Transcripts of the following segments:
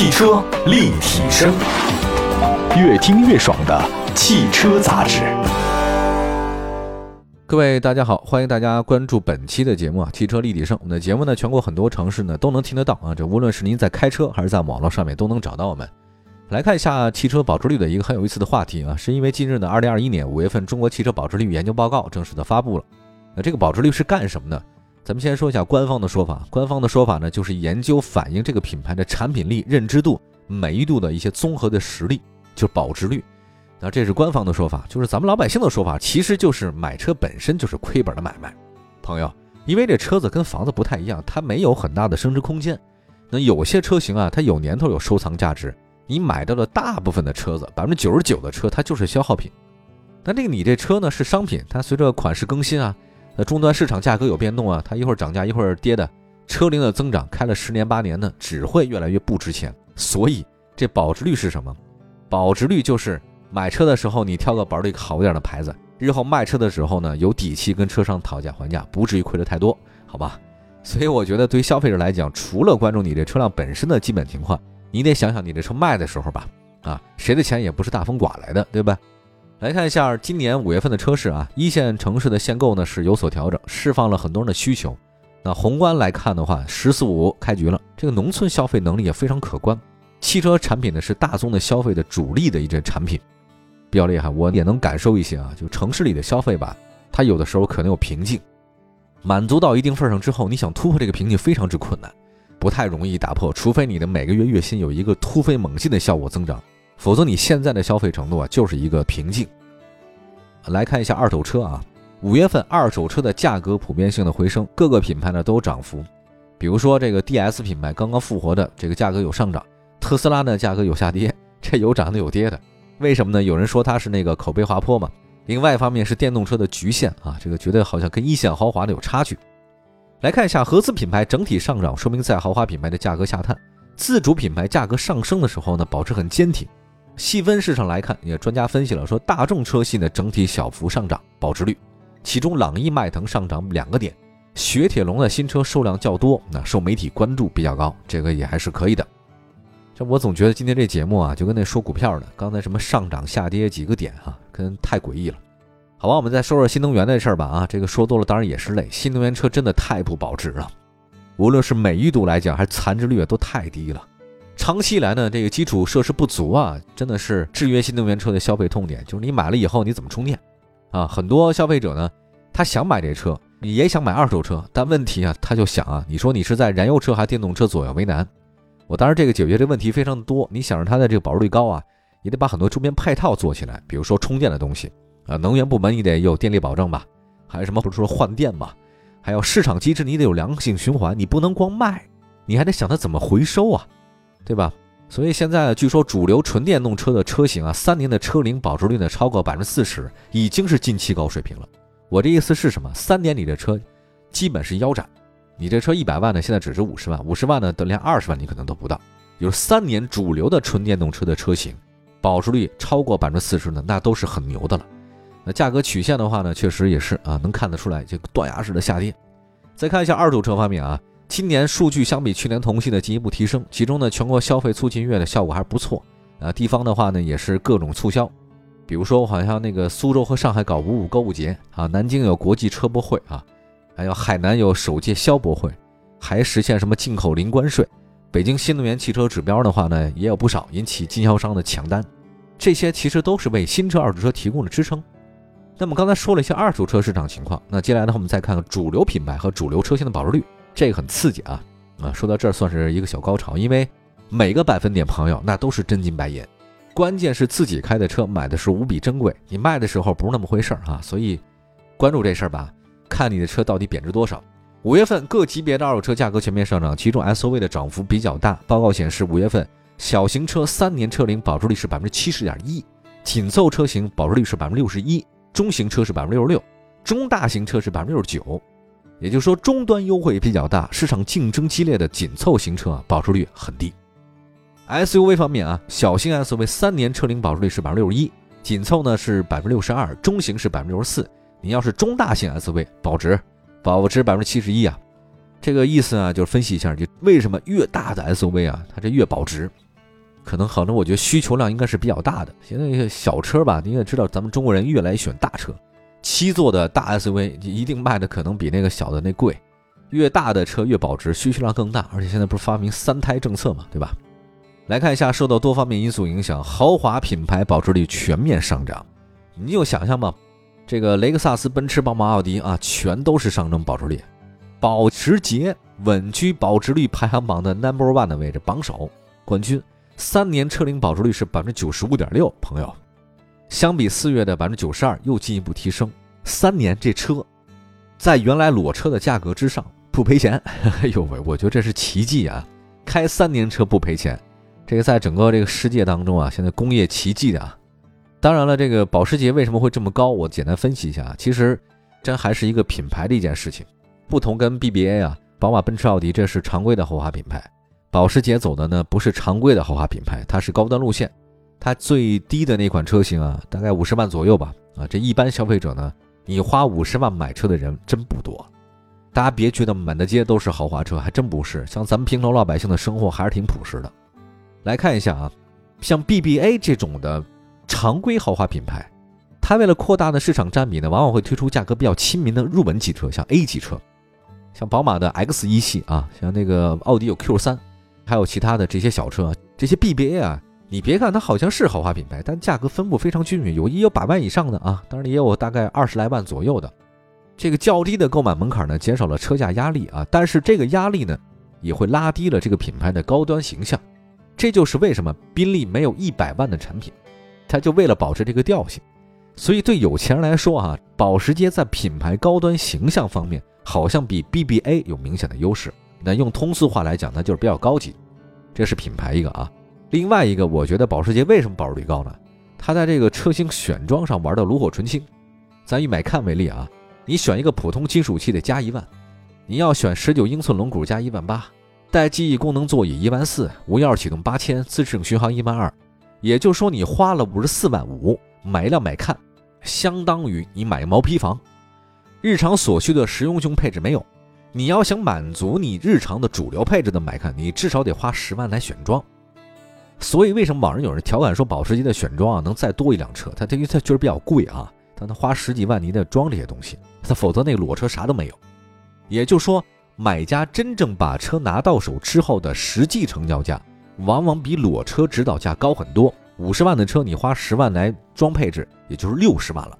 汽车立体声，越听越爽的汽车杂志。各位大家好，欢迎大家关注本期的节目啊，汽车立体声。我们的节目呢，全国很多城市呢都能听得到啊，这无论是您在开车还是在网络上面都能找到我们。来看一下汽车保值率的一个很有意思的话题啊，是因为近日呢，二零二一年五月份中国汽车保值率研究报告正式的发布了。那这个保值率是干什么呢？咱们先说一下官方的说法。官方的说法呢，就是研究反映这个品牌的产品力、认知度、美誉度的一些综合的实力，就是保值率。那这是官方的说法，就是咱们老百姓的说法，其实就是买车本身就是亏本的买卖。朋友，因为这车子跟房子不太一样，它没有很大的升值空间。那有些车型啊，它有年头，有收藏价值。你买到的大部分的车子，百分之九十九的车，它就是消耗品。但这个你这车呢是商品，它随着款式更新啊。那终端市场价格有变动啊，它一会儿涨价一会儿跌的，车龄的增长，开了十年八年呢，只会越来越不值钱。所以这保值率是什么？保值率就是买车的时候你挑个保值率好一点的牌子，日后卖车的时候呢有底气跟车商讨价还价，不至于亏得太多，好吧？所以我觉得对于消费者来讲，除了关注你这车辆本身的基本情况，你得想想你这车卖的时候吧，啊，谁的钱也不是大风刮来的，对吧？来看一下今年五月份的车市啊，一线城市的限购呢是有所调整，释放了很多人的需求。那宏观来看的话，十四五开局了，这个农村消费能力也非常可观。汽车产品呢是大宗的消费的主力的一种产品，比较厉害。我也能感受一些啊，就城市里的消费吧，它有的时候可能有瓶颈，满足到一定份上之后，你想突破这个瓶颈非常之困难，不太容易打破，除非你的每个月月薪有一个突飞猛进的效果增长。否则你现在的消费程度啊，就是一个瓶颈。来看一下二手车啊，五月份二手车的价格普遍性的回升，各个品牌呢都有涨幅。比如说这个 DS 品牌刚刚复活的这个价格有上涨，特斯拉呢价格有下跌，这有涨的有跌的。为什么呢？有人说它是那个口碑滑坡嘛。另外一方面是电动车的局限啊，这个觉得好像跟一线豪华的有差距。来看一下合资品牌整体上涨，说明在豪华品牌的价格下探，自主品牌价格上升的时候呢，保持很坚挺。细分市场来看，也专家分析了说，大众车系呢整体小幅上涨，保值率，其中朗逸、迈腾上涨两个点，雪铁龙的新车数量较多，那受媒体关注比较高，这个也还是可以的。这我总觉得今天这节目啊，就跟那说股票的，刚才什么上涨下跌几个点哈，跟太诡异了。好吧，我们再说说新能源的事儿吧啊，这个说多了当然也是累，新能源车真的太不保值了，无论是美誉度来讲，还是残值率都太低了。长期以来呢，这个基础设施不足啊，真的是制约新能源车的消费痛点。就是你买了以后你怎么充电啊？很多消费者呢，他想买这车，你也想买二手车，但问题啊，他就想啊，你说你是在燃油车还是电动车左右为难？我当然这个解决这问题非常的多。你想让它的这个保值率高啊，也得把很多周边配套做起来，比如说充电的东西啊，能源部门你得有电力保证吧？还有什么，或者说换电吧？还有市场机制，你得有良性循环，你不能光卖，你还得想它怎么回收啊？对吧？所以现在据说主流纯电动车的车型啊，三年的车龄保值率呢超过百分之四十，已经是近期高水平了。我这意思是什么？三年你这车基本是腰斩，你这车一百万呢，现在只值五十万，五十万呢，等连二十万你可能都不到。有三年主流的纯电动车的车型，保值率超过百分之四十呢，那都是很牛的了。那价格曲线的话呢，确实也是啊，能看得出来这个断崖式的下跌。再看一下二手车方面啊。今年数据相比去年同期的进一步提升，其中呢，全国消费促进月的效果还是不错啊。地方的话呢，也是各种促销，比如说好像那个苏州和上海搞五五购物节啊，南京有国际车博会啊，还有海南有首届消博会，还实现什么进口零关税。北京新能源汽车指标的话呢，也有不少引起经销商的抢单，这些其实都是为新车、二手车提供了支撑。那么刚才说了一些二手车市场情况，那接下来呢，我们再看看主流品牌和主流车型的保值率。这个很刺激啊啊！说到这儿算是一个小高潮，因为每个百分点朋友那都是真金白银。关键是自己开的车买的是无比珍贵，你卖的时候不是那么回事儿啊！所以关注这事儿吧，看你的车到底贬值多少。五月份各级别的二手车价格全面上涨，其中 SUV 的涨幅比较大。报告显示，五月份小型车三年车龄保值率是百分之七十点一，紧凑车型保值率是百分之六十一，中型车是百分之六十六，中大型车是百分之六十九。也就是说，终端优惠比较大，市场竞争激烈的紧凑型车啊，保值率很低。SUV 方面啊，小型 SUV 三年车龄保值率是百分之六十一，紧凑呢是百分之六十二，中型是百分之六十四。你要是中大型 SUV，保值保值百分之七十一啊。这个意思啊，就是分析一下，就为什么越大的 SUV 啊，它这越保值可能可能我觉得需求量应该是比较大的。现在小车吧，你也知道，咱们中国人越来越选大车，七座的大 SUV 一定卖的可能比那个小的那贵。越大的车越保值，需求量更大，而且现在不是发明三胎政策嘛，对吧？来看一下，受到多方面因素影响，豪华品牌保值率全面上涨。你就想象吧？这个雷克萨斯、奔驰、宝马、奥迪啊，全都是上升保值率。保时捷稳居保值率排行榜的 number one 的位置，榜首冠军。三年车龄保值率是百分之九十五点六，朋友，相比四月的百分之九十二又进一步提升。三年这车，在原来裸车的价格之上。不赔钱，哎呦喂，我觉得这是奇迹啊！开三年车不赔钱，这个在整个这个世界当中啊，现在工业奇迹的啊。当然了，这个保时捷为什么会这么高？我简单分析一下啊，其实真还是一个品牌的一件事情。不同跟 BBA 啊，宝马、奔驰、奥迪这是常规的豪华品牌，保时捷走的呢不是常规的豪华品牌，它是高端路线。它最低的那款车型啊，大概五十万左右吧。啊，这一般消费者呢，你花五十万买车的人真不多。大家别觉得满大街都是豪华车，还真不是。像咱们平头老百姓的生活还是挺朴实的。来看一下啊，像 BBA 这种的常规豪华品牌，它为了扩大的市场占比呢，往往会推出价格比较亲民的入门级车，像 A 级车，像宝马的 X 一系啊，像那个奥迪有 Q 三，还有其他的这些小车，这些 BBA 啊，你别看它好像是豪华品牌，但价格分布非常均匀，有也有百万以上的啊，当然也有大概二十来万左右的。这个较低的购买门槛呢，减少了车价压力啊，但是这个压力呢，也会拉低了这个品牌的高端形象。这就是为什么宾利没有一百万的产品，它就为了保持这个调性。所以对有钱人来说啊，保时捷在品牌高端形象方面好像比 BBA 有明显的优势。那用通俗话来讲，那就是比较高级。这是品牌一个啊。另外一个，我觉得保时捷为什么保值率高呢？它在这个车型选装上玩的炉火纯青。咱以买看为例啊。你选一个普通金属器得加一万，你要选十九英寸轮毂加一万八，带记忆功能座椅一万四，无钥匙启动八千，自适应巡航一万二，也就是说你花了五十四万五买一辆买看，相当于你买毛坯房，日常所需的实用性配置没有，你要想满足你日常的主流配置的买看，你至少得花十万来选装。所以为什么网上有人调侃说保时捷的选装啊能再多一辆车？它因为它确实比较贵啊。但他花十几万，你得装这些东西，它否则那裸车啥都没有。也就是说，买家真正把车拿到手之后的实际成交价，往往比裸车指导价高很多。五十万的车，你花十万来装配置，也就是六十万了。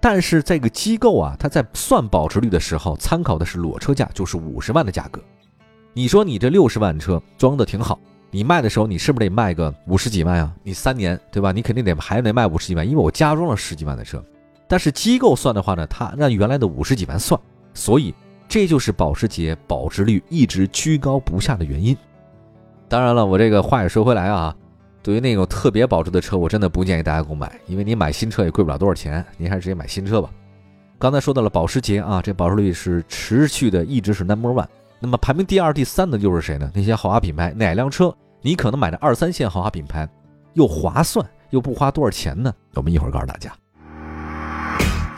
但是这个机构啊，他在算保值率的时候，参考的是裸车价，就是五十万的价格。你说你这六十万车装的挺好。你卖的时候，你是不是得卖个五十几万啊？你三年，对吧？你肯定得还得卖五十几万，因为我加装了十几万的车。但是机构算的话呢，它按原来的五十几万算，所以这就是保时捷保值率一直居高不下的原因。当然了，我这个话也说回来啊，对于那种特别保值的车，我真的不建议大家购买，因为你买新车也贵不了多少钱，您还是直接买新车吧。刚才说到了保时捷啊，这保值率是持续的，一直是 number one。那么排名第二、第三的又是谁呢？那些豪华品牌，哪辆车你可能买的二三线豪华品牌又划算又不花多少钱呢？我们一会儿告诉大家。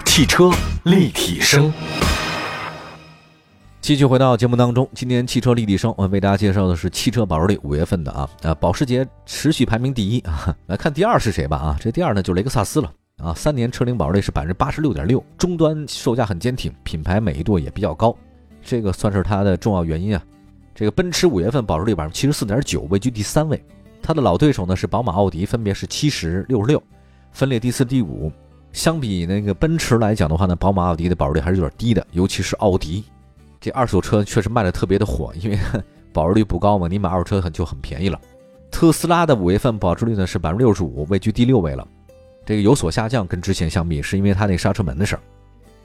汽车立体声，继续回到节目当中。今天汽车立体声，我为大家介绍的是汽车保值率五月份的啊，呃，保时捷持续排名第一啊。来看第二是谁吧啊，这第二呢就是雷克萨斯了啊，三年车龄保值率是百分之八十六点六，终端售价很坚挺，品牌美誉度也比较高。这个算是它的重要原因啊。这个奔驰五月份保值率百分之七十四点九，位居第三位。它的老对手呢是宝马、奥迪，分别是七十六十六，分列第四、第五。相比那个奔驰来讲的话呢，宝马、奥迪的保值率还是有点低的，尤其是奥迪。这二手车确实卖的特别的火，因为 保值率不高嘛，你买二手车很就很便宜了。特斯拉的五月份保值率呢是百分之六十五，位居第六位了。这个有所下降，跟之前相比，是因为它那刹车门的事儿。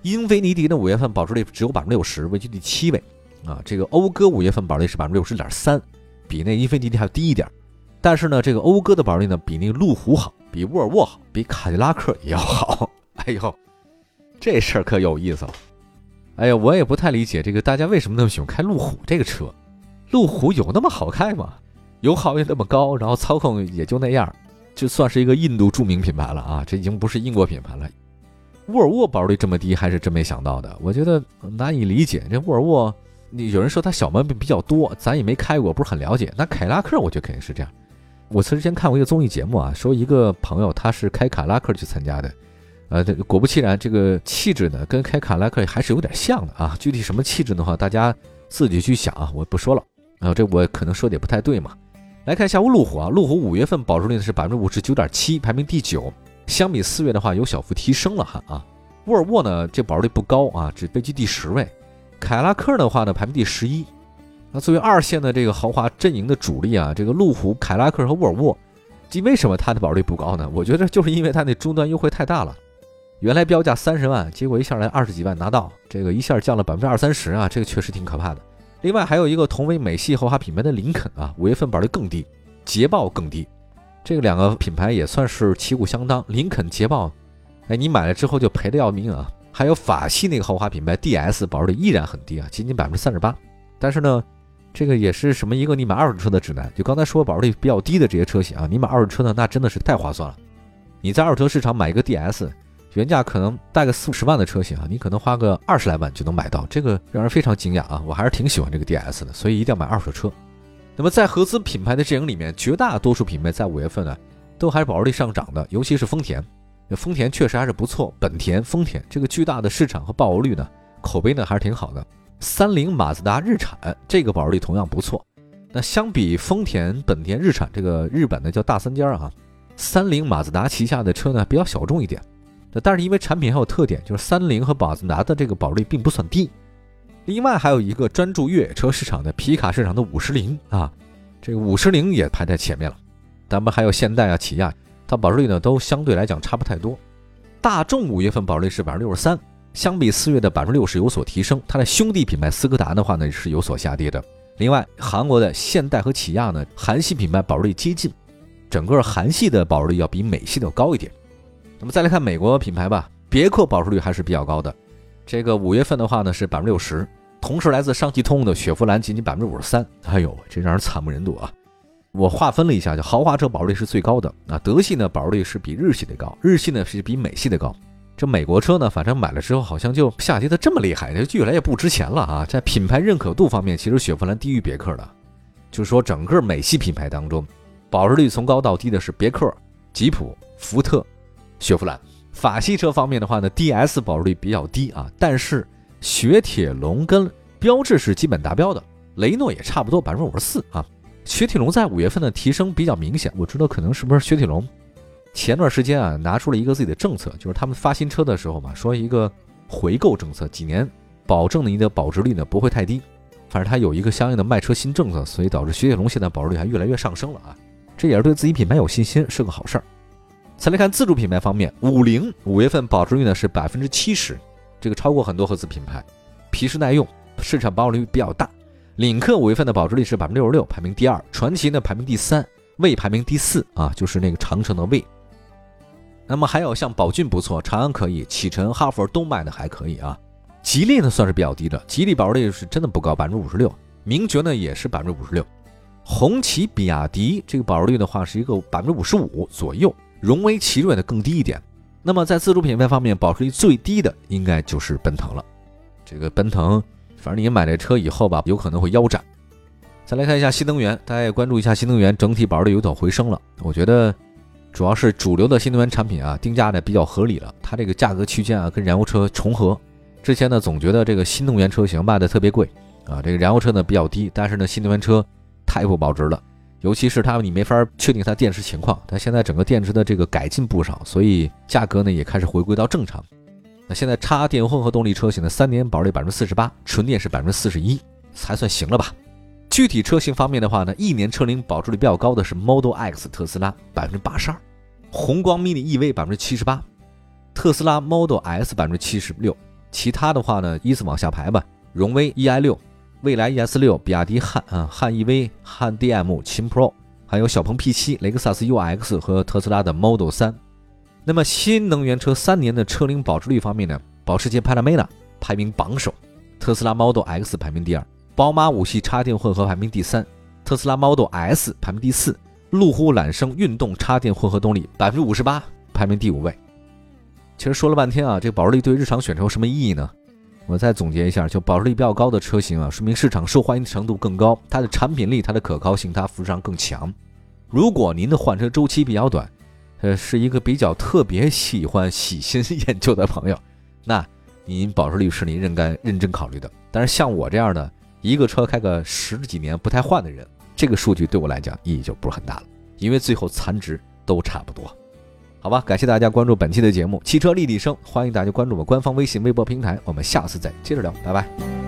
英菲尼迪的五月份保值率只有百分之六十，位居第七位，啊，这个讴歌五月份保值率是百分之六十点三，比那英菲尼迪还要低一点。但是呢，这个讴歌的保值率呢，比那个路虎好，比沃尔沃好，比卡迪拉克也要好。哎呦，这事儿可有意思了。哎呀，我也不太理解这个大家为什么那么喜欢开路虎这个车。路虎有那么好开吗？油耗也那么高，然后操控也就那样，就算是一个印度著名品牌了啊，这已经不是英国品牌了。沃尔沃保值率这么低，还是真没想到的。我觉得难以理解。这沃尔沃，你有人说它小毛病比较多，咱也没开过，不是很了解。那凯拉克，我觉得肯定是这样。我之前看过一个综艺节目啊，说一个朋友他是开卡拉克去参加的，呃，果不其然，这个气质呢跟开卡拉克还是有点像的啊。具体什么气质的话，大家自己去想啊，我不说了。啊，这我可能说的也不太对嘛。来看一下路虎啊，路虎五月份保值率是百分之五十九点七，排名第九，相比四月的话有小幅提升了哈啊。沃尔沃呢这保值率不高啊，只位居第十位。凯拉克的话呢排名第十一。那作为二线的这个豪华阵营的主力啊，这个路虎、凯拉克和沃尔沃，即为什么它的保值率不高呢？我觉得就是因为它那终端优惠太大了，原来标价三十万，结果一下来二十几万拿到，这个一下降了百分之二三十啊，这个确实挺可怕的。另外还有一个同为美系豪华品牌的林肯啊，五月份保率更低，捷豹更低，这个两个品牌也算是旗鼓相当。林肯、捷豹，哎，你买了之后就赔的要命啊。还有法系那个豪华品牌 DS 保值率依然很低啊，仅仅百分之三十八，但是呢。这个也是什么一个你买二手车的指南？就刚才说保值率比较低的这些车型啊，你买二手车呢，那真的是太划算了。你在二手车市场买一个 DS，原价可能带个四五十万的车型啊，你可能花个二十来万就能买到，这个让人非常惊讶啊！我还是挺喜欢这个 DS 的，所以一定要买二手车。那么在合资品牌的阵营里面，绝大多数品牌在五月份呢，都还是保值率上涨的，尤其是丰田，丰田确实还是不错。本田、丰田这个巨大的市场和保值率呢，口碑呢还是挺好的。三菱、马自达、日产这个保值率同样不错。那相比丰田、本田、日产这个日本的叫大三家啊，三菱、马自达旗下的车呢比较小众一点。但是因为产品还有特点，就是三菱和马自达的这个保值率并不算低。另外还有一个专注越野车市场的皮卡市场的五十铃啊，这个五十铃也排在前面了。咱们还有现代啊、起亚，它保值率呢都相对来讲差不太多。大众五月份保值率是百分之六十三。相比四月的百分之六十有所提升，它的兄弟品牌斯柯达的话呢是有所下跌的。另外，韩国的现代和起亚呢，韩系品牌保值率接近，整个韩系的保值率要比美系的高一点。那么再来看美国品牌吧，别克保值率还是比较高的，这个五月份的话呢是百分之六十，同时来自上汽通用的雪佛兰仅仅百分之五十三。哎呦，这让人惨不忍睹啊！我划分了一下，就豪华车保值率是最高的啊，德系呢保值率是比日系的高，日系呢是比美系的高。这美国车呢，反正买了之后好像就下跌的这么厉害，就越来越不值钱了啊！在品牌认可度方面，其实雪佛兰低于别克的。就是说，整个美系品牌当中，保值率从高到低的是别克、吉普、福特、雪佛兰。法系车方面的话呢，DS 保值率比较低啊，但是雪铁龙跟标致是基本达标的，雷诺也差不多百分之五十四啊。雪铁龙在五月份的提升比较明显，我知道可能是不是雪铁龙。前段时间啊，拿出了一个自己的政策，就是他们发新车的时候嘛，说一个回购政策，几年保证你的保值率呢不会太低。反正它有一个相应的卖车新政策，所以导致雪铁龙现在保值率还越来越上升了啊，这也是对自己品牌有信心，是个好事儿。再来看自主品牌方面，五菱五月份保值率呢是百分之七十，这个超过很多合资品牌，皮实耐用，市场保有率比较大。领克五月份的保值率是百分之六十六，排名第二。传祺呢排名第三，魏排名第四啊，就是那个长城的魏。那么还有像宝骏不错，长安可以，启辰、哈弗都卖的还可以啊。吉利呢算是比较低的，吉利保值率是真的不高，百分之五十六。名爵呢也是百分之五十六。红旗、比亚迪这个保值率的话是一个百分之五十五左右。荣威、奇瑞呢更低一点。那么在自主品牌方面，保值率最低的应该就是奔腾了。这个奔腾，反正你买这车以后吧，有可能会腰斩。再来看一下新能源，大家也关注一下新能源，整体保值率有所回升了。我觉得。主要是主流的新能源产品啊，定价呢比较合理了，它这个价格区间啊跟燃油车重合。之前呢总觉得这个新能源车型卖的特别贵啊，这个燃油车呢比较低，但是呢新能源车太不保值了，尤其是它你没法确定它电池情况，它现在整个电池的这个改进不少，所以价格呢也开始回归到正常。那现在插电混合动力车型的三年保值率百分之四十八，纯电是百分之四十一，才算行了吧？具体车型方面的话呢，一年车龄保值率比较高的是 Model X 特斯拉百分之八十二，宏光 mini EV 百分之七十八，特斯拉 Model S 百分之七十六，其他的话呢依次往下排吧，荣威 EI 六，蔚来 ES 六，比亚迪汉啊汉 EV 汉 DM 秦 Pro，还有小鹏 P 七，雷克萨斯 UX 和特斯拉的 Model 三。那么新能源车三年的车龄保值率方面呢，保时捷 Panamera 排名榜首，特斯拉 Model X 排名第二。宝马五系插电混合排名第三，特斯拉 Model S 排名第四，路虎揽胜运动插电混合动力百分之五十八，排名第五位。其实说了半天啊，这个保值率对日常选车有什么意义呢？我再总结一下，就保值率比较高的车型啊，说明市场受欢迎程度更高，它的产品力、它的可靠性、它服务上更强。如果您的换车周期比较短，呃，是一个比较特别喜欢喜新 厌旧的朋友，那您保值率是您认该认真考虑的。但是像我这样的一个车开个十几年不太换的人，这个数据对我来讲意义就不是很大了，因为最后残值都差不多。好吧，感谢大家关注本期的节目《汽车立体声》，欢迎大家关注我们官方微信、微博平台，我们下次再接着聊，拜拜。